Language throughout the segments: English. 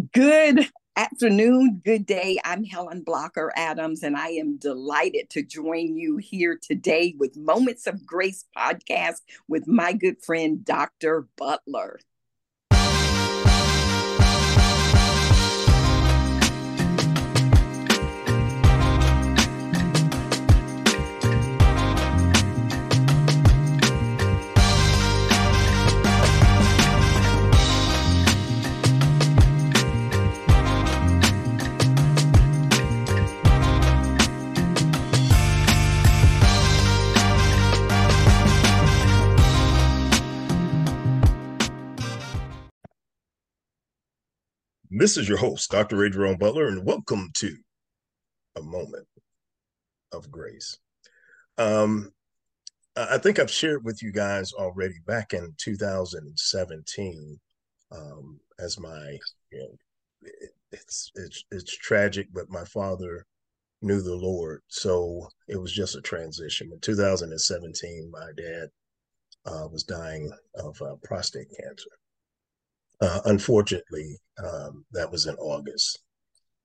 Good afternoon, good day. I'm Helen Blocker Adams, and I am delighted to join you here today with Moments of Grace podcast with my good friend, Dr. Butler. This is your host, Dr. A. Jerome Butler, and welcome to a moment of grace. Um, I think I've shared with you guys already back in 2017 um, as my, you know, it, it's it's it's tragic, but my father knew the Lord, so it was just a transition. In 2017, my dad uh, was dying of uh, prostate cancer. Uh, unfortunately, um, that was in August.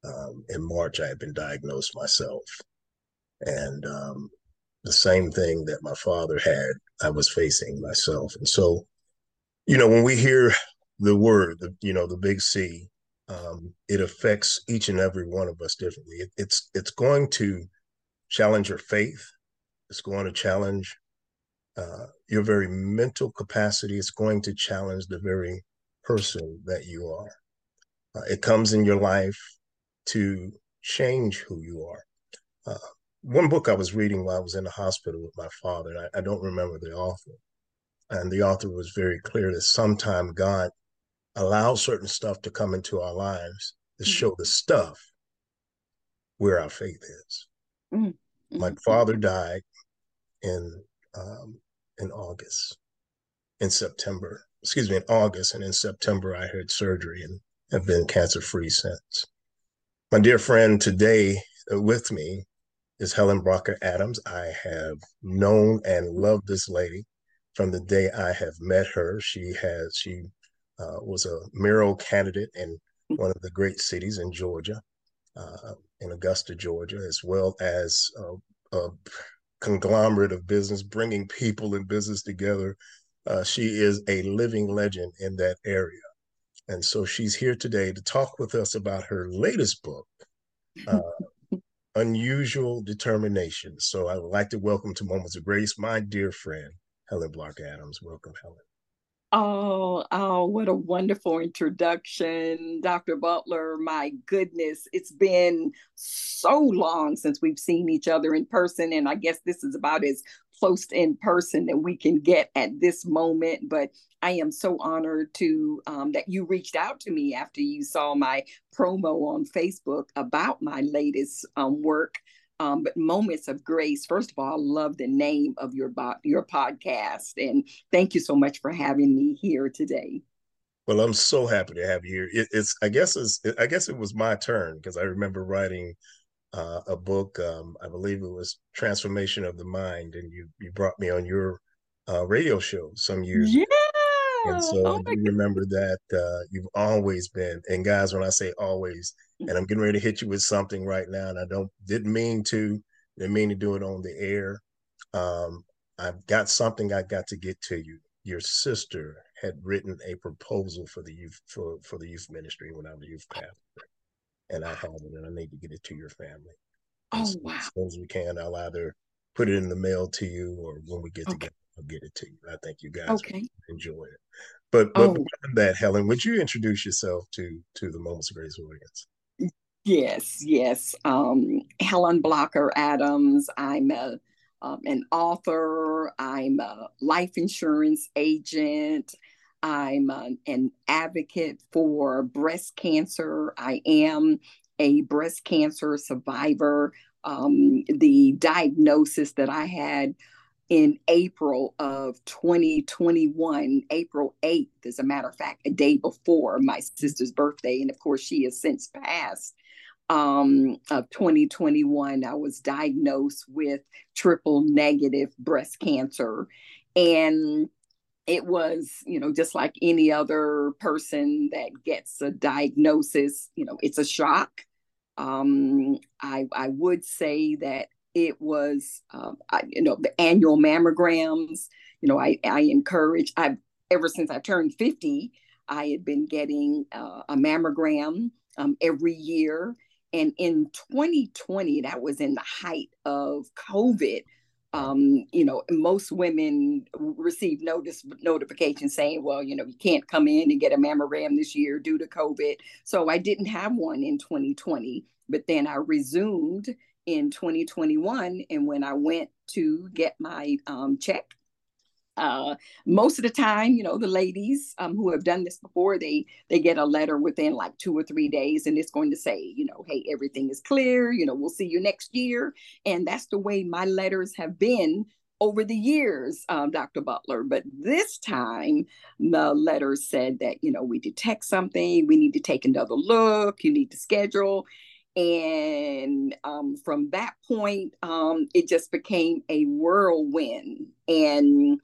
Um, in March, I had been diagnosed myself. And um, the same thing that my father had, I was facing myself. And so, you know, when we hear the word, the, you know, the big C, um, it affects each and every one of us differently. It, it's it's going to challenge your faith. It's going to challenge uh, your very mental capacity. It's going to challenge the very person that you are. Uh, it comes in your life to change who you are. Uh, one book I was reading while I was in the hospital with my father, and I, I don't remember the author, and the author was very clear that sometimes God allows certain stuff to come into our lives to mm-hmm. show the stuff where our faith is. Mm-hmm. My father died in um, in August, in September excuse me, in August, and in September I had surgery and have been cancer free since. My dear friend today uh, with me is Helen Blocker Adams. I have known and loved this lady from the day I have met her. She has she uh, was a mayoral candidate in one of the great cities in Georgia, uh, in Augusta, Georgia, as well as a, a conglomerate of business, bringing people and business together uh, she is a living legend in that area. And so she's here today to talk with us about her latest book, uh, Unusual Determination. So I would like to welcome to Moments of Grace my dear friend, Helen Blocker Adams. Welcome, Helen. Oh, oh, what a wonderful introduction, Dr. Butler. My goodness, it's been so long since we've seen each other in person. And I guess this is about as close in person that we can get at this moment. But I am so honored to um, that you reached out to me after you saw my promo on Facebook about my latest um, work. Um, but moments of grace. First of all, I love the name of your your podcast, and thank you so much for having me here today. Well, I'm so happy to have you here. It, it's I guess it's I guess it was my turn because I remember writing uh, a book. Um, I believe it was Transformation of the Mind, and you you brought me on your uh, radio show some years yeah. ago. And so oh I remember that uh, you've always been, and guys, when I say always, mm. and I'm getting ready to hit you with something right now, and I don't didn't mean to, didn't mean to do it on the air. Um, I've got something I got to get to you. Your sister had written a proposal for the youth for for the youth ministry when I was youth pastor and I have it, and I need to get it to your family. Oh as, wow! As soon as we can, I'll either put it in the mail to you, or when we get okay. together, I'll get it to you. I think you guys okay. enjoy it. But but oh. that, Helen, would you introduce yourself to to the Moments of Grace audience? Yes, yes. Um, Helen Blocker Adams. I'm a um, an author. I'm a life insurance agent. I'm an, an advocate for breast cancer. I am a breast cancer survivor. Um, the diagnosis that I had in April of 2021, April 8th, as a matter of fact, a day before my sister's birthday. And of course, she has since passed. Um, of 2021, I was diagnosed with triple negative breast cancer. And it was, you know, just like any other person that gets a diagnosis, you know, it's a shock. Um, I, I would say that it was, uh, I, you know, the annual mammograms. You know, I, I encourage. I've ever since I turned fifty, I had been getting uh, a mammogram um, every year. And in 2020, that was in the height of COVID. Um, you know, most women receive notice notification saying, well, you know, you can't come in and get a mammogram this year due to COVID. So I didn't have one in 2020, but then I resumed in 2021. And when I went to get my um, check, uh, most of the time, you know, the ladies um, who have done this before, they they get a letter within like two or three days, and it's going to say, you know, hey, everything is clear. You know, we'll see you next year, and that's the way my letters have been over the years, um, Dr. Butler. But this time, the letter said that you know we detect something, we need to take another look, you need to schedule, and um, from that point um, it just became a whirlwind and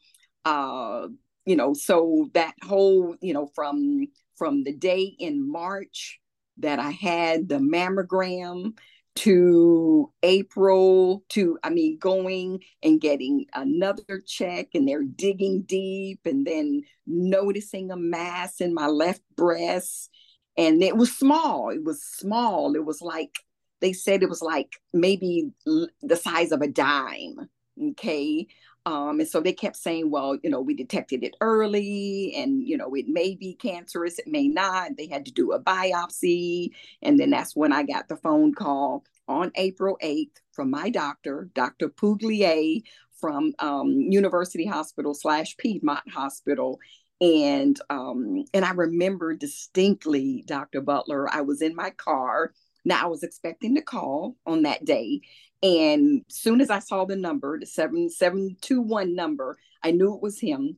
uh, you know so that whole you know from from the day in march that i had the mammogram to april to i mean going and getting another check and they're digging deep and then noticing a mass in my left breast and it was small. It was small. It was like they said it was like maybe the size of a dime. Okay. Um, and so they kept saying, well, you know, we detected it early and, you know, it may be cancerous, it may not. They had to do a biopsy. And then that's when I got the phone call on April 8th from my doctor, Dr. Puglier from um, University Hospital slash Piedmont Hospital and um, and I remember distinctly, Dr. Butler, I was in my car. Now I was expecting to call on that day. And soon as I saw the number, the 7721 number, I knew it was him.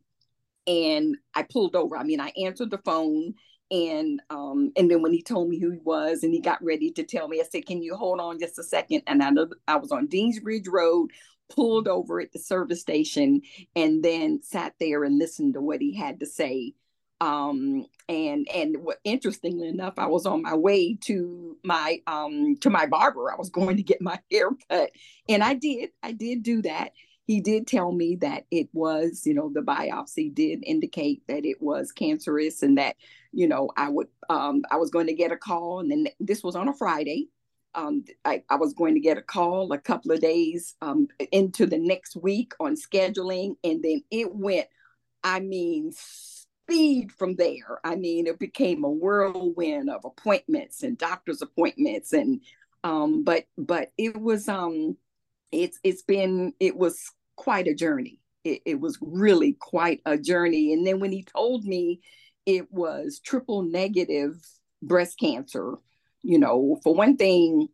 And I pulled over. I mean, I answered the phone and um and then when he told me who he was and he got ready to tell me i said can you hold on just a second and i know i was on deans bridge road pulled over at the service station and then sat there and listened to what he had to say um, and and interestingly enough i was on my way to my um to my barber. I was going to get my hair cut. And i did i did do that. He did tell me that it was you know the biopsy did indicate that it was cancerous and that you know i would um i was going to get a call. And then this was on a friday. Um, I, I, was going to get a call a couple of days um, into the next week on scheduling, and then it went, I mean, speed from there. I mean, it became a whirlwind of appointments and doctor's appointments, and um, but but it was um, it's it's been it was quite a journey. It, it was really quite a journey, and then when he told me it was triple negative breast cancer you know, for one thing,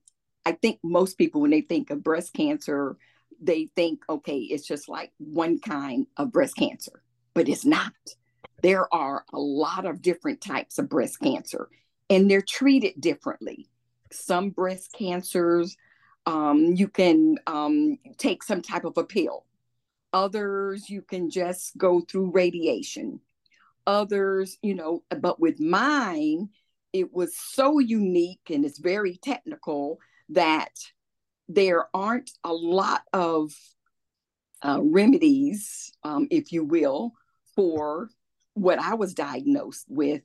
I think most people, when they think of breast cancer, they think, okay, it's just like one kind of breast cancer, but it's not. There are a lot of different types of breast cancer, and they're treated differently. Some breast cancers, um, you can um, take some type of a pill. Others, you can just go through radiation. Others, you know, but with mine, it was so unique and it's very technical that there aren't a lot of uh, remedies, um, if you will, for what I was diagnosed with.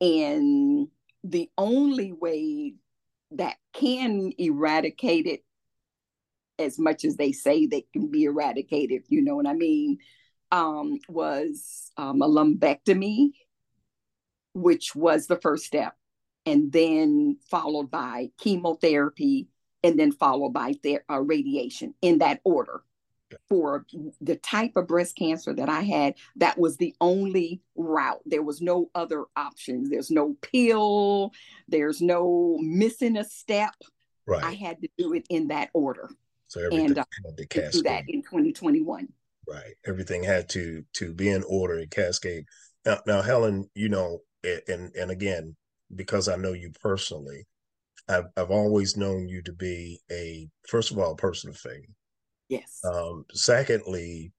And the only way that can eradicate it, as much as they say they can be eradicated, you know what I mean, um, was um, a lumpectomy, which was the first step and then followed by chemotherapy, and then followed by ther- uh, radiation in that order. For the type of breast cancer that I had, that was the only route. There was no other options. There's no pill. There's no missing a step. Right. I had to do it in that order. So everything and, uh, had to cascade. do that in 2021. Right. Everything had to to be in order and cascade. Now, now, Helen, you know, and and again, because I know you personally, I've, I've always known you to be a, first of all, a person of faith. Yes. Um, secondly,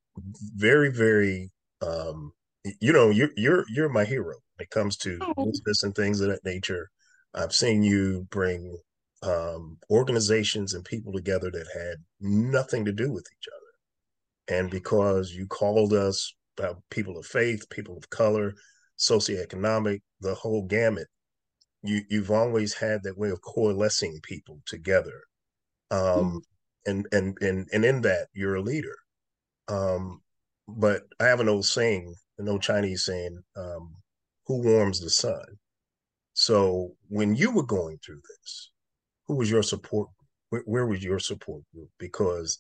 very, very um, you know, you're you're you're my hero when it comes to oh. business and things of that nature. I've seen you bring um, organizations and people together that had nothing to do with each other, and because you called us uh, people of faith, people of color, socioeconomic, the whole gamut, you you've always had that way of coalescing people together, um, mm. And and and and in that you're a leader. Um, but I have an old saying an old Chinese saying, um, who warms the sun? So when you were going through this, who was your support? Where, where was your support group? Because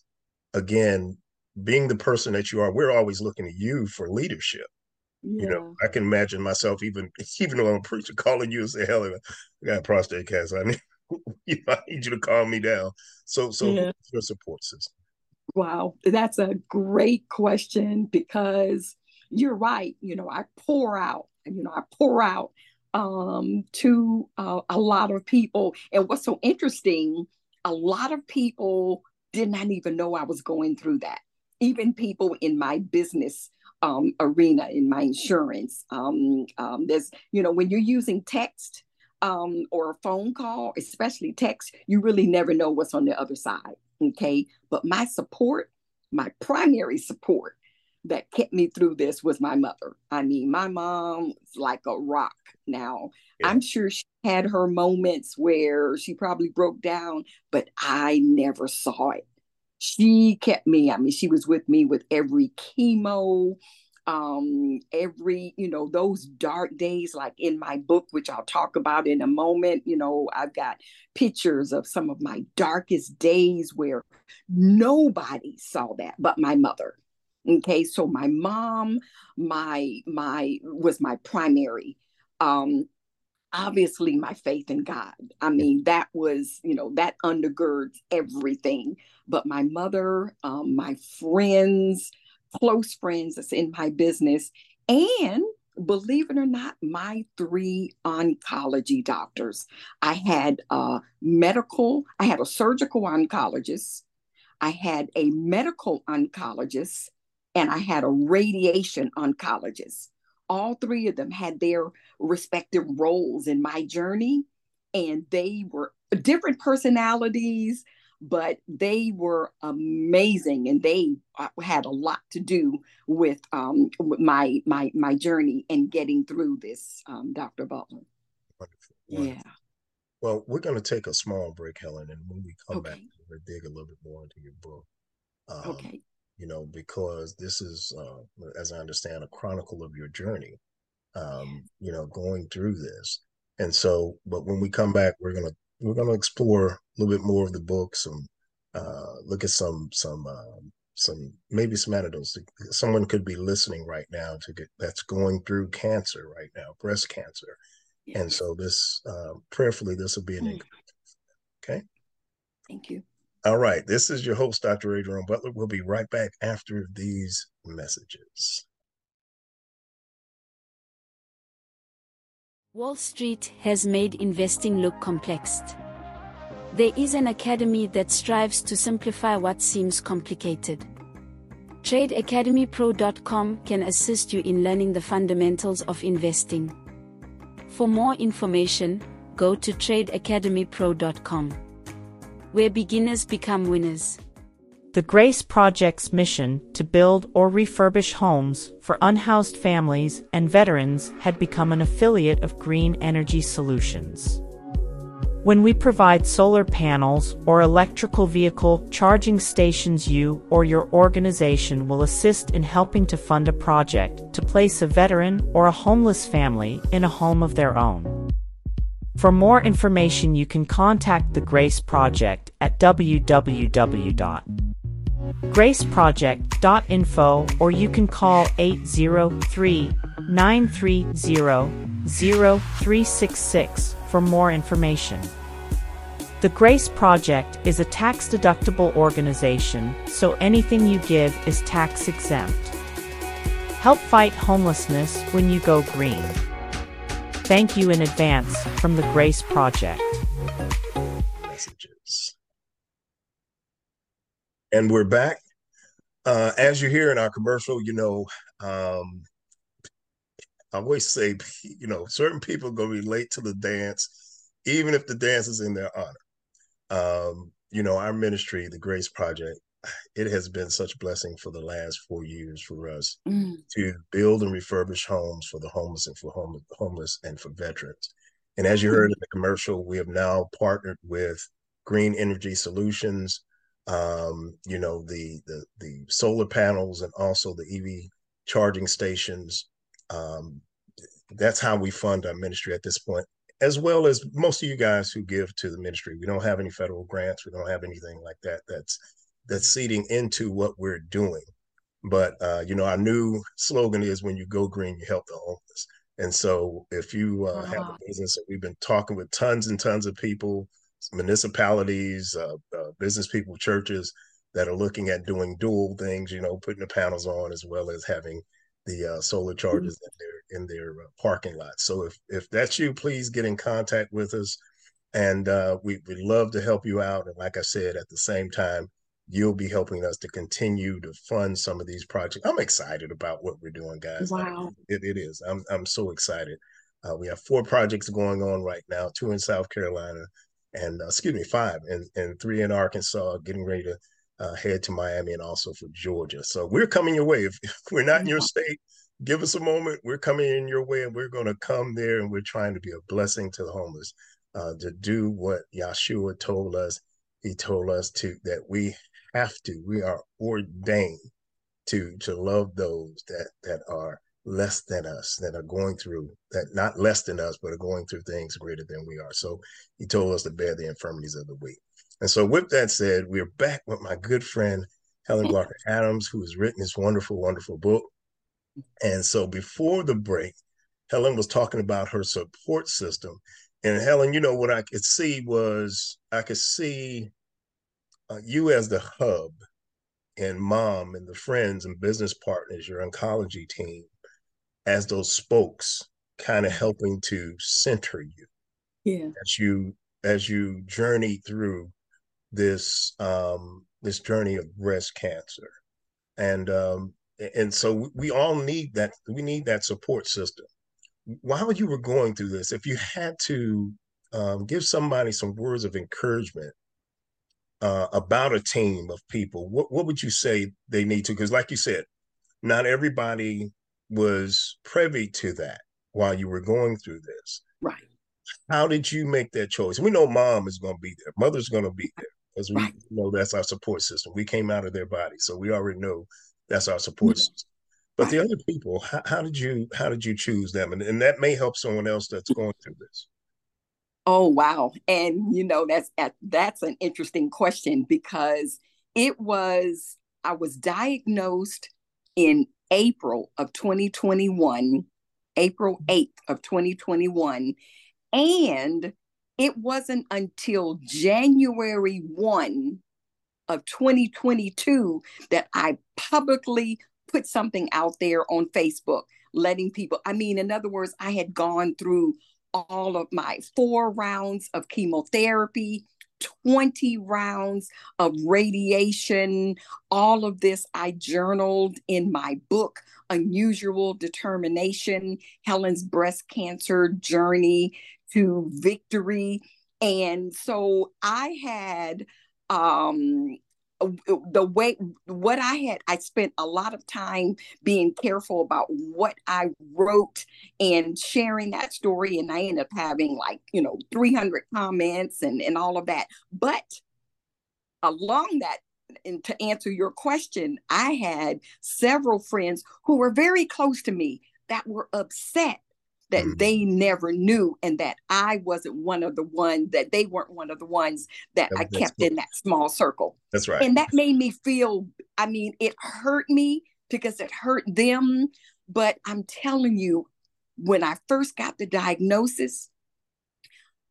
again, being the person that you are, we're always looking at you for leadership. Yeah. You know, I can imagine myself even even though I'm a preacher calling you and say, "Hell, I got prostate cancer. I need, I need you to calm me down." So, so yeah. your support system? Wow, that's a great question because you're right. You know, I pour out, you know, I pour out um, to uh, a lot of people. And what's so interesting, a lot of people did not even know I was going through that. Even people in my business um, arena, in my insurance. Um, um, there's, you know, when you're using text um, or a phone call, especially text, you really never know what's on the other side. Okay. But my support, my primary support that kept me through this was my mother. I mean, my mom was like a rock. Now, yeah. I'm sure she had her moments where she probably broke down, but I never saw it. She kept me, I mean, she was with me with every chemo, um every you know those dark days like in my book which I'll talk about in a moment you know I've got pictures of some of my darkest days where nobody saw that but my mother. Okay so my mom my my was my primary um obviously my faith in god. I mean that was you know that undergirds everything. But my mother um, my friends close friends that's in my business and believe it or not my three oncology doctors i had a medical i had a surgical oncologist i had a medical oncologist and I had a radiation oncologist. All three of them had their respective roles in my journey, and they were different personalities, but they were amazing, and they uh, had a lot to do with, um, with my my my journey and getting through this, um, Dr. Butler. Wonderful. Wonderful. Yeah. Well, we're going to take a small break, Helen, and when we come okay. back, we'll dig a little bit more into your book. Um, okay you know, because this is, uh, as I understand, a chronicle of your journey, um, you know, going through this. And so, but when we come back, we're gonna we're gonna explore a little bit more of the book, some uh, look at some some um, some maybe some anecdotes. Someone could be listening right now to get that's going through cancer right now, breast cancer, and so this uh, prayerfully this will be an mm. Okay. Thank you. All right. This is your host, Dr. A. Jerome Butler. We'll be right back after these messages. Wall Street has made investing look complex. There is an academy that strives to simplify what seems complicated. TradeAcademyPro.com can assist you in learning the fundamentals of investing. For more information, go to TradeAcademyPro.com where beginners become winners. The Grace Project's mission to build or refurbish homes for unhoused families and veterans had become an affiliate of Green Energy Solutions. When we provide solar panels or electrical vehicle charging stations, you or your organization will assist in helping to fund a project to place a veteran or a homeless family in a home of their own. For more information, you can contact the Grace Project at www.graceproject.info or you can call 803 930 0366 for more information. The Grace Project is a tax deductible organization, so anything you give is tax exempt. Help fight homelessness when you go green. Thank you in advance from the Grace Project. And we're back. Uh, as you hear in our commercial, you know, um, I always say, you know, certain people going to be late to the dance, even if the dance is in their honor. Um, you know, our ministry, the Grace Project, it has been such a blessing for the last four years for us mm. to build and refurbish homes for the homeless and for home, homeless and for veterans. And as you heard in the commercial, we have now partnered with Green Energy Solutions, um, you know, the, the the solar panels and also the EV charging stations. Um, that's how we fund our ministry at this point, as well as most of you guys who give to the ministry. We don't have any federal grants. We don't have anything like that. That's that's seeding into what we're doing. But uh, you know, our new slogan is "When you go green, you help the homeless." And so, if you uh, have a business, we've been talking with tons and tons of people, municipalities, uh, uh, business people, churches that are looking at doing dual things. You know, putting the panels on as well as having the uh, solar mm-hmm. charges mm-hmm. in their in their uh, parking lot. So, if if that's you, please get in contact with us, and uh, we we love to help you out. And like I said, at the same time you'll be helping us to continue to fund some of these projects. I'm excited about what we're doing, guys. Wow. It, it is. I'm, I'm so excited. Uh, we have four projects going on right now, two in South Carolina, and uh, excuse me, five, and, and three in Arkansas, getting ready to uh, head to Miami and also for Georgia. So we're coming your way. If, if we're not in your state, give us a moment. We're coming in your way, and we're going to come there, and we're trying to be a blessing to the homeless, uh, to do what Yeshua told us. He told us to that we have to, we are ordained to to love those that that are less than us, that are going through that not less than us, but are going through things greater than we are. So he told us to bear the infirmities of the weak. And so with that said, we're back with my good friend Helen Blocker Adams, who has written this wonderful, wonderful book. And so before the break, Helen was talking about her support system. And Helen, you know what I could see was I could see uh, you as the hub and mom and the friends and business partners, your oncology team, as those spokes, kind of helping to center you. Yeah. As you as you journey through this um, this journey of breast cancer, and um, and so we all need that. We need that support system. While you were going through this, if you had to um, give somebody some words of encouragement uh, about a team of people, what, what would you say they need to? Because, like you said, not everybody was privy to that while you were going through this. Right. How did you make that choice? We know mom is going to be there, mother's going to be there, because we right. know that's our support system. We came out of their body, so we already know that's our support mm-hmm. system. But right. the other people, how, how, did you how did you choose them? And, and that may help someone else that's going through this. Oh wow. And you know that's that's an interesting question because it was I was diagnosed in April of 2021, April 8th of 2021 and it wasn't until January 1 of 2022 that I publicly put something out there on Facebook letting people I mean in other words I had gone through all of my four rounds of chemotherapy, 20 rounds of radiation. All of this I journaled in my book, Unusual Determination Helen's Breast Cancer Journey to Victory. And so I had um, Uh, uh, the way what I had, I spent a lot of time being careful about what I wrote and sharing that story. And I ended up having like, you know, 300 comments and, and all of that. But along that, and to answer your question, I had several friends who were very close to me that were upset that mm-hmm. they never knew and that I wasn't one of the ones that they weren't one of the ones that I kept cool. in that small circle. That's right. And that made me feel, I mean, it hurt me because it hurt them. But I'm telling you, when I first got the diagnosis,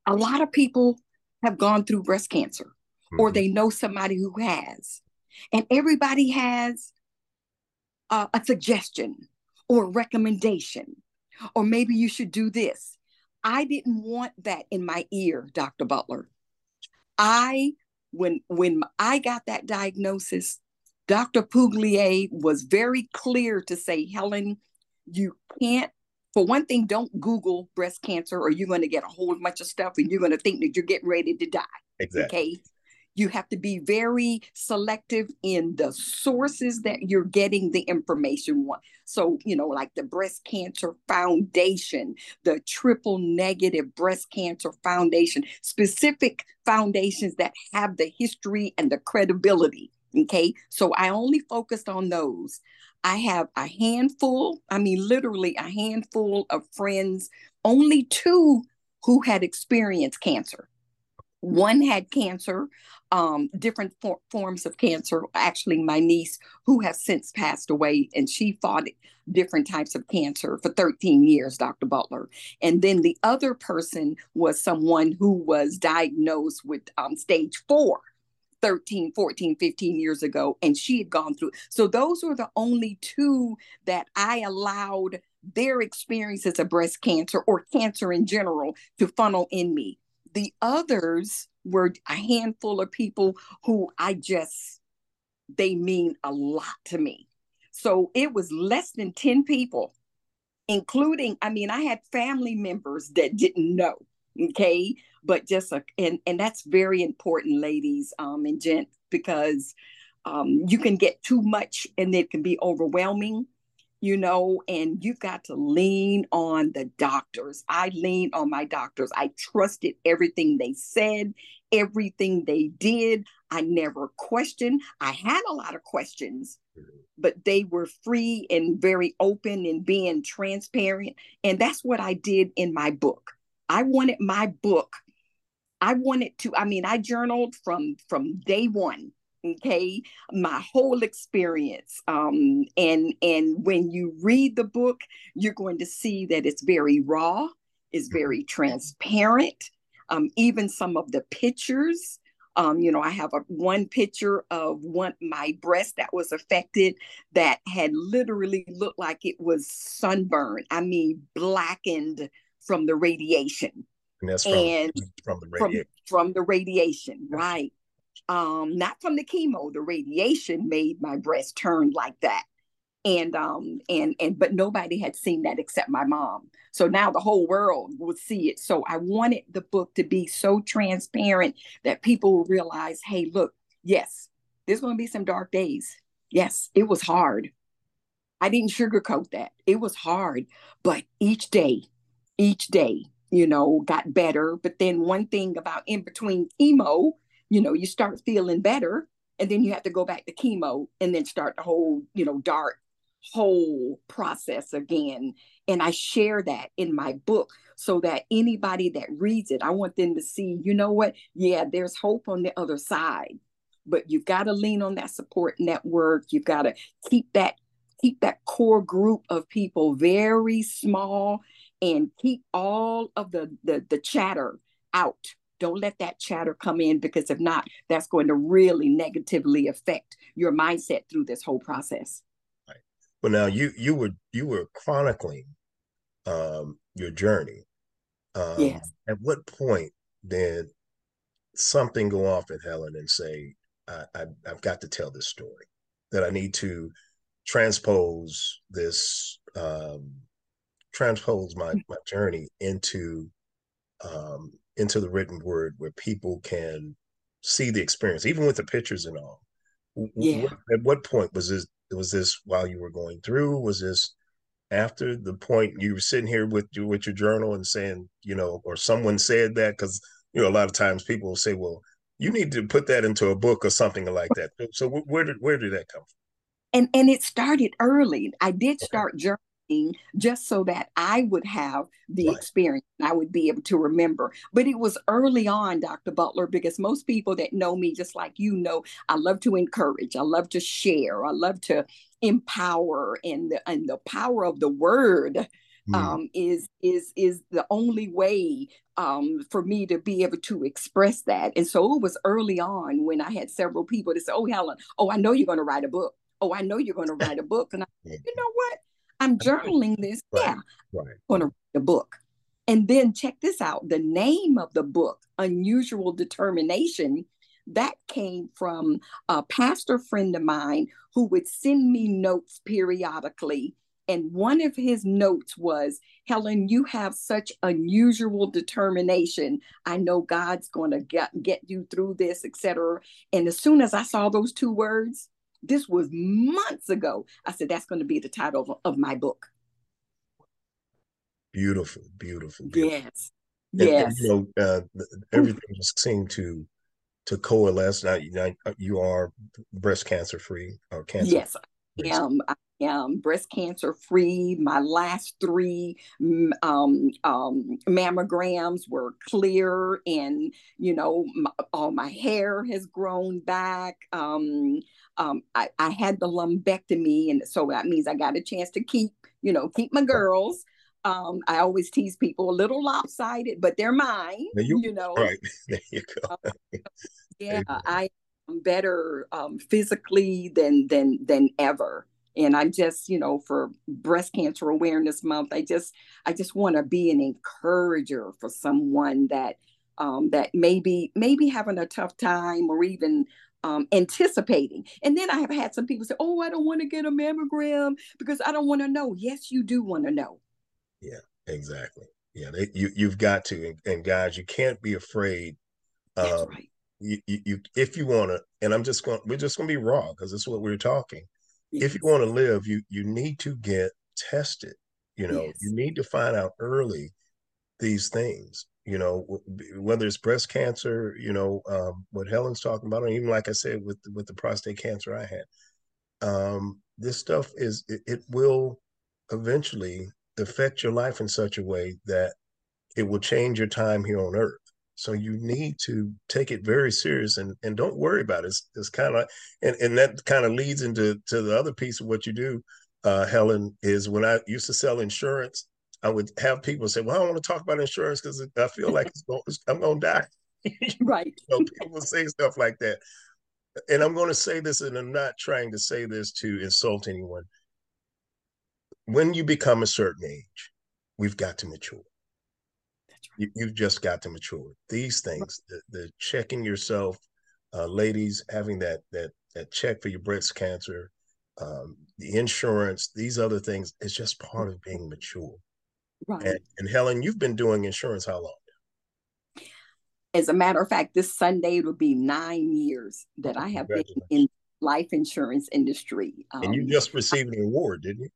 a lot of people have gone through breast cancer mm-hmm. or they know somebody who has. And everybody has uh, a suggestion or a recommendation or maybe you should do this. I didn't want that in my ear, Dr. Butler. I when when I got that diagnosis, Dr. Puglier was very clear to say, Helen, you can't for one thing, don't Google breast cancer or you're going to get a whole bunch of stuff and you're going to think that you're getting ready to die. Exactly. Okay. You have to be very selective in the sources that you're getting the information on. So, you know, like the Breast Cancer Foundation, the Triple Negative Breast Cancer Foundation, specific foundations that have the history and the credibility. Okay. So I only focused on those. I have a handful, I mean, literally a handful of friends, only two who had experienced cancer. One had cancer, um, different for- forms of cancer. Actually, my niece, who has since passed away, and she fought different types of cancer for 13 years, Dr. Butler. And then the other person was someone who was diagnosed with um, stage four 13, 14, 15 years ago, and she had gone through. So those were the only two that I allowed their experiences of breast cancer or cancer in general to funnel in me. The others were a handful of people who I just, they mean a lot to me. So it was less than 10 people, including, I mean, I had family members that didn't know. Okay but just a and and that's very important ladies um and gents because um you can get too much and it can be overwhelming you know and you've got to lean on the doctors. I leaned on my doctors. I trusted everything they said everything they did. I never questioned. I had a lot of questions but they were free and very open and being transparent. And that's what i did in my book. I wanted my book. I wanted to, I mean, I journaled from from day one okay my whole experience um and and when you read the book you're going to see that it's very raw it's mm-hmm. very transparent um even some of the pictures um you know i have a one picture of one my breast that was affected that had literally looked like it was sunburned i mean blackened from the radiation and that's from, and from the radiation. From, from the radiation, right. Um, not from the chemo. The radiation made my breast turn like that. And um and and but nobody had seen that except my mom. So now the whole world would see it. So I wanted the book to be so transparent that people will realize, hey, look, yes, there's going to be some dark days. Yes, it was hard. I didn't sugarcoat that. It was hard, but each day, each day you know, got better. But then one thing about in between chemo, you know, you start feeling better and then you have to go back to chemo and then start the whole, you know, dark whole process again. And I share that in my book so that anybody that reads it, I want them to see, you know what? Yeah, there's hope on the other side. But you've got to lean on that support network. You've got to keep that keep that core group of people very small and keep all of the, the, the chatter out. Don't let that chatter come in because if not, that's going to really negatively affect your mindset through this whole process. Right. Well, now you you were you were chronicling um, your journey. Um, yes. At what point did something go off in Helen and say, I, I, I've got to tell this story, that I need to transpose this um, transpose my my journey into um into the written word where people can see the experience even with the pictures and all. Yeah. At what point was this was this while you were going through? Was this after the point you were sitting here with your with your journal and saying you know or someone said that? Because you know a lot of times people will say well you need to put that into a book or something like that. So where did where did that come from? And and it started early. I did start journaling just so that I would have the right. experience I would be able to remember. But it was early on, Dr. Butler, because most people that know me, just like you know, I love to encourage, I love to share, I love to empower, and the, and the power of the word. Mm. Um, is is is the only way um, for me to be able to express that. And so it was early on when I had several people to say, "Oh, Helen, oh, I know you're going to write a book. Oh, I know you're going to write a book." And I, said, you know what? I'm journaling this. Right. Yeah. Right. I'm going to write a book. And then check this out the name of the book, Unusual Determination, that came from a pastor friend of mine who would send me notes periodically And one of his notes was, Helen, you have such unusual determination. I know God's going to get, get you through this, etc. And as soon as I saw those two words, this was months ago, I said, that's going to be the title of, of my book. Beautiful, beautiful. beautiful. Yes. And, yes. you know, uh, everything just seemed to to coalesce. Now, you, you are breast cancer free or cancer. Yes, I am. I am breast cancer free. My last three um, um, mammograms were clear, and you know, my, all my hair has grown back. Um, um, I, I had the lumpectomy, and so that means I got a chance to keep, you know, keep my girls. Um, I always tease people a little lopsided, but they're mine. You, you, know, right there you go. Um, yeah, I am better um, physically than than than ever, and I'm just, you know, for Breast Cancer Awareness Month, I just I just want to be an encourager for someone that um, that maybe maybe having a tough time or even um, anticipating. And then I have had some people say, "Oh, I don't want to get a mammogram because I don't want to know." Yes, you do want to know. Yeah, exactly. Yeah, they, you you've got to, and, and, guys, you can't be afraid. That's um, right. You, you, you, if you want to, and I'm just going, we're just going to be raw because that's what we're talking. Yes. If you want to live, you you need to get tested. You know, yes. you need to find out early these things. You know, whether it's breast cancer, you know, um, what Helen's talking about, and even like I said with with the prostate cancer I had, um, this stuff is it, it will eventually affect your life in such a way that it will change your time here on earth. So you need to take it very serious and, and don't worry about it. It's, it's kind of and, and that kind of leads into to the other piece of what you do, uh, Helen, is when I used to sell insurance, I would have people say, "Well, I don't want to talk about insurance because I feel like going, I'm going to die." right. know, people say stuff like that, and I'm going to say this, and I'm not trying to say this to insult anyone when you become a certain age, we've got to mature. Right. You, have just got to mature. These things, the, the checking yourself, uh, ladies, having that that that check for your breast cancer, um, the insurance, these other things, it's just part of being mature. Right. And, and Helen, you've been doing insurance how long? As a matter of fact, this Sunday it will be nine years that I have been in life insurance industry. Um, and you um, just received an award, didn't you?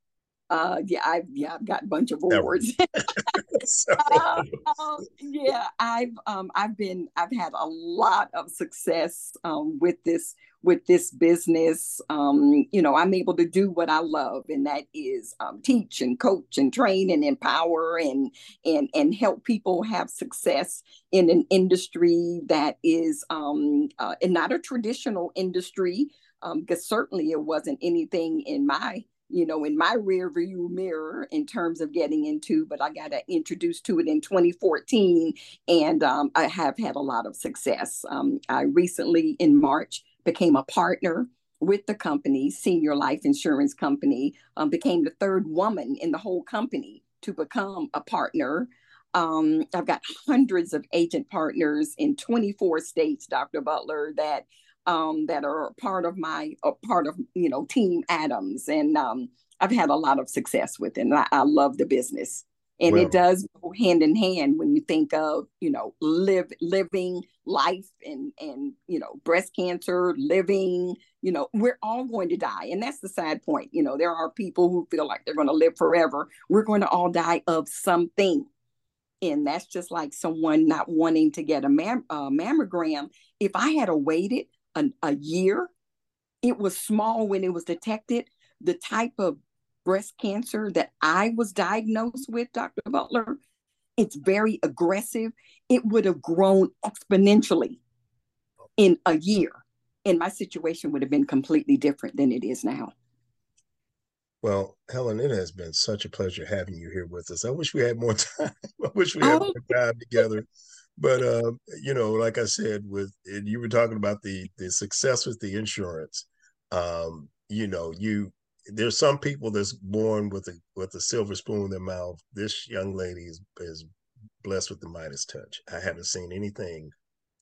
uh yeah i've yeah i've got a bunch of awards um, yeah i've um i've been i've had a lot of success um with this with this business um you know i'm able to do what i love and that is um, teach and coach and train and empower and and and help people have success in an industry that is um uh, not a traditional industry um because certainly it wasn't anything in my you know, in my rear view mirror in terms of getting into, but I got introduced to it in 2014 and um, I have had a lot of success. Um, I recently, in March, became a partner with the company, Senior Life Insurance Company, um, became the third woman in the whole company to become a partner. Um, I've got hundreds of agent partners in 24 states, Dr. Butler, that um, that are part of my part of you know Team Adams, and um, I've had a lot of success with it. And I, I love the business, and well, it does go hand in hand when you think of you know live living life and and you know breast cancer, living. You know, we're all going to die, and that's the sad point. You know, there are people who feel like they're going to live forever. We're going to all die of something and that's just like someone not wanting to get a mam- uh, mammogram. If I had waited a, a year. It was small when it was detected. The type of breast cancer that I was diagnosed with, Dr. Butler, it's very aggressive. It would have grown exponentially in a year. And my situation would have been completely different than it is now. Well, Helen, it has been such a pleasure having you here with us. I wish we had more time. I wish we had oh. more time together but uh, you know, like I said, with you were talking about the the success with the insurance. Um, you know, you there's some people that's born with a with a silver spoon in their mouth. This young lady is is blessed with the Midas touch. I haven't seen anything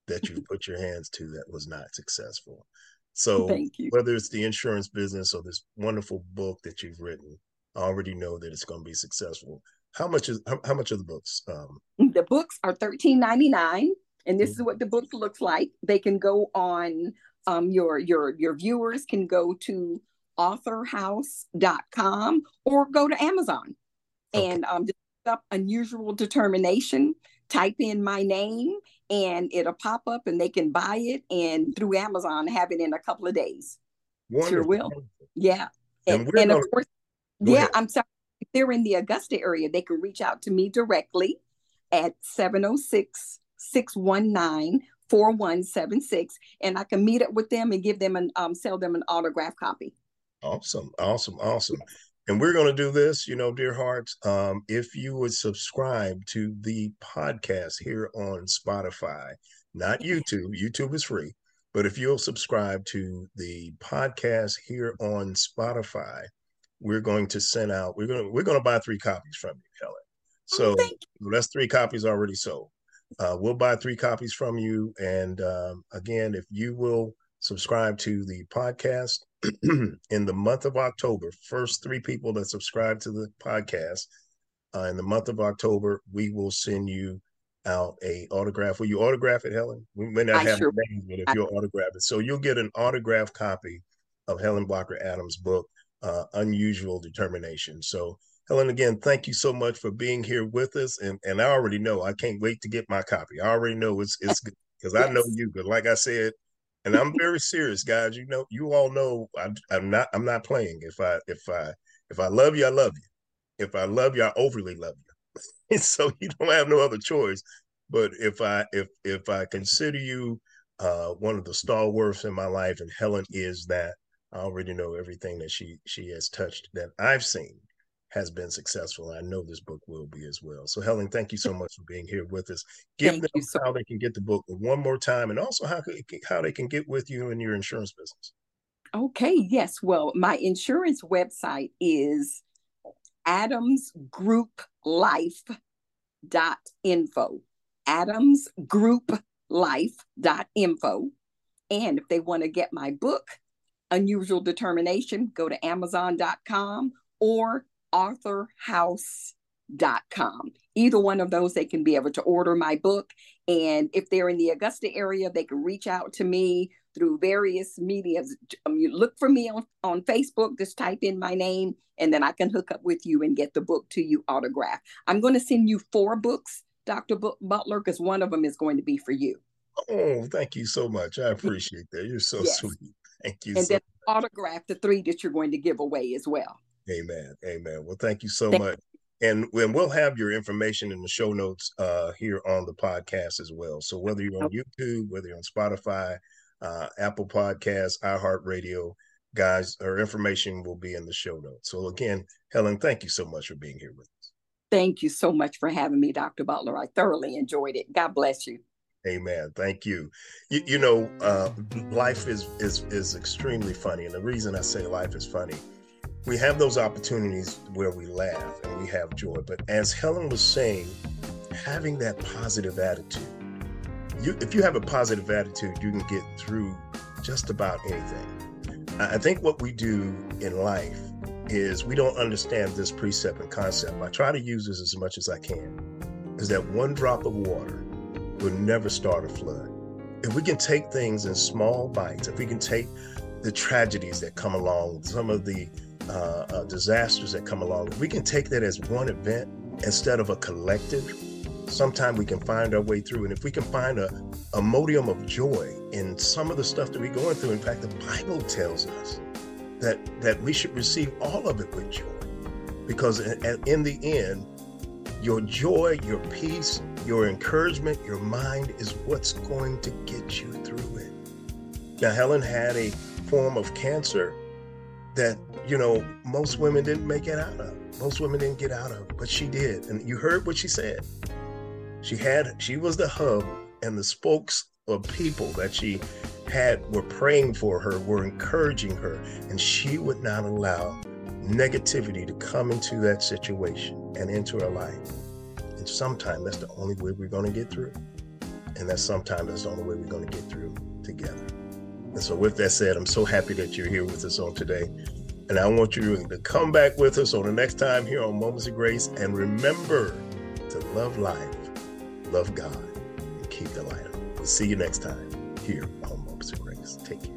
that you put your hands to that was not successful. So whether it's the insurance business or this wonderful book that you've written, I already know that it's going to be successful. How much is how, how much are the books? Um, the books are thirteen ninety nine, and this mm-hmm. is what the book looks like. They can go on. Um, your your your viewers can go to authorhouse.com or go to Amazon okay. and um, just up unusual determination. Type in my name and it'll pop up and they can buy it and through Amazon have it in a couple of days. Wonderful. Sure will. Yeah. And, and, and of gonna... course, yeah, ahead. I'm sorry. If they're in the Augusta area, they can reach out to me directly at 706 619 4176 and I can meet up with them and give them and um, sell them an autograph copy. Awesome. Awesome. Awesome. And we're going to do this, you know, dear hearts. Um, if you would subscribe to the podcast here on Spotify, not YouTube, YouTube is free, but if you'll subscribe to the podcast here on Spotify, we're going to send out. We're going to we're going to buy three copies from you, Helen. Oh, so oh, that's three copies already sold. Uh, we'll buy three copies from you, and um, again, if you will subscribe to the podcast in the month of October, first three people that subscribe to the podcast uh, in the month of October, we will send you out a autograph. Will you autograph it, Helen? We may not I have sure names, but if you'll autograph it, so you'll get an autograph copy of Helen Blocker Adams' book, uh, "Unusual Determination." So, Helen, again, thank you so much for being here with us, and and I already know I can't wait to get my copy. I already know it's it's good because yes. I know you. But like I said, and I'm very serious, guys. You know, you all know I, I'm not. I'm not playing. If I if I if I love you, I love you. If I love you, I overly love you. so you don't have no other choice. But if I if if I consider you uh, one of the stalwarts in my life, and Helen is that, I already know everything that she she has touched that I've seen has been successful. And I know this book will be as well. So, Helen, thank you so much for being here with us. Give thank them so how they can get the book one more time, and also how how they can get with you in your insurance business. Okay. Yes. Well, my insurance website is adamsgrouplife.info. Adamsgrouplife.info. And if they want to get my book, Unusual Determination, go to amazon.com or authorhouse.com. Either one of those, they can be able to order my book. And if they're in the Augusta area, they can reach out to me through various medias. Um, you look for me on, on Facebook, just type in my name, and then I can hook up with you and get the book to you autographed. I'm going to send you four books, Dr. Butler, because one of them is going to be for you. Oh, thank you so much. I appreciate that. You're so yes. sweet. Thank you. And so then much. autograph the three that you're going to give away as well. Amen. Amen. Well, thank you so thank much. And, and we'll have your information in the show notes uh, here on the podcast as well. So whether you're on YouTube, whether you're on Spotify, uh, Apple Podcasts, iHeartRadio, guys, our information will be in the show notes. So again, Helen, thank you so much for being here with us. Thank you so much for having me, Dr. Butler. I thoroughly enjoyed it. God bless you. Amen. Thank you. You, you know, uh, life is is is extremely funny, and the reason I say life is funny we have those opportunities where we laugh and we have joy. But as Helen was saying, having that positive attitude, you, if you have a positive attitude, you can get through just about anything. I think what we do in life is we don't understand this precept and concept. I try to use this as much as I can. Is that one drop of water will never start a flood. If we can take things in small bites, if we can take the tragedies that come along, some of the uh, uh, disasters that come along, we can take that as one event instead of a collective. Sometimes we can find our way through. And if we can find a, a modium of joy in some of the stuff that we're going through, in fact, the Bible tells us that, that we should receive all of it with joy. Because in, in the end, your joy, your peace, your encouragement, your mind is what's going to get you through it. Now, Helen had a form of cancer that you know most women didn't make it out of. Most women didn't get out of but she did. And you heard what she said. She had she was the hub and the spokes of people that she had were praying for her were encouraging her. And she would not allow negativity to come into that situation and into her life. And sometimes that's the only way we're going to get through. And that sometimes that's the only way we're going to get through together and so, with that said, I'm so happy that you're here with us on today. And I want you to come back with us on the next time here on Moments of Grace. And remember to love life, love God, and keep the light on. We'll see you next time here on Moments of Grace. Take care.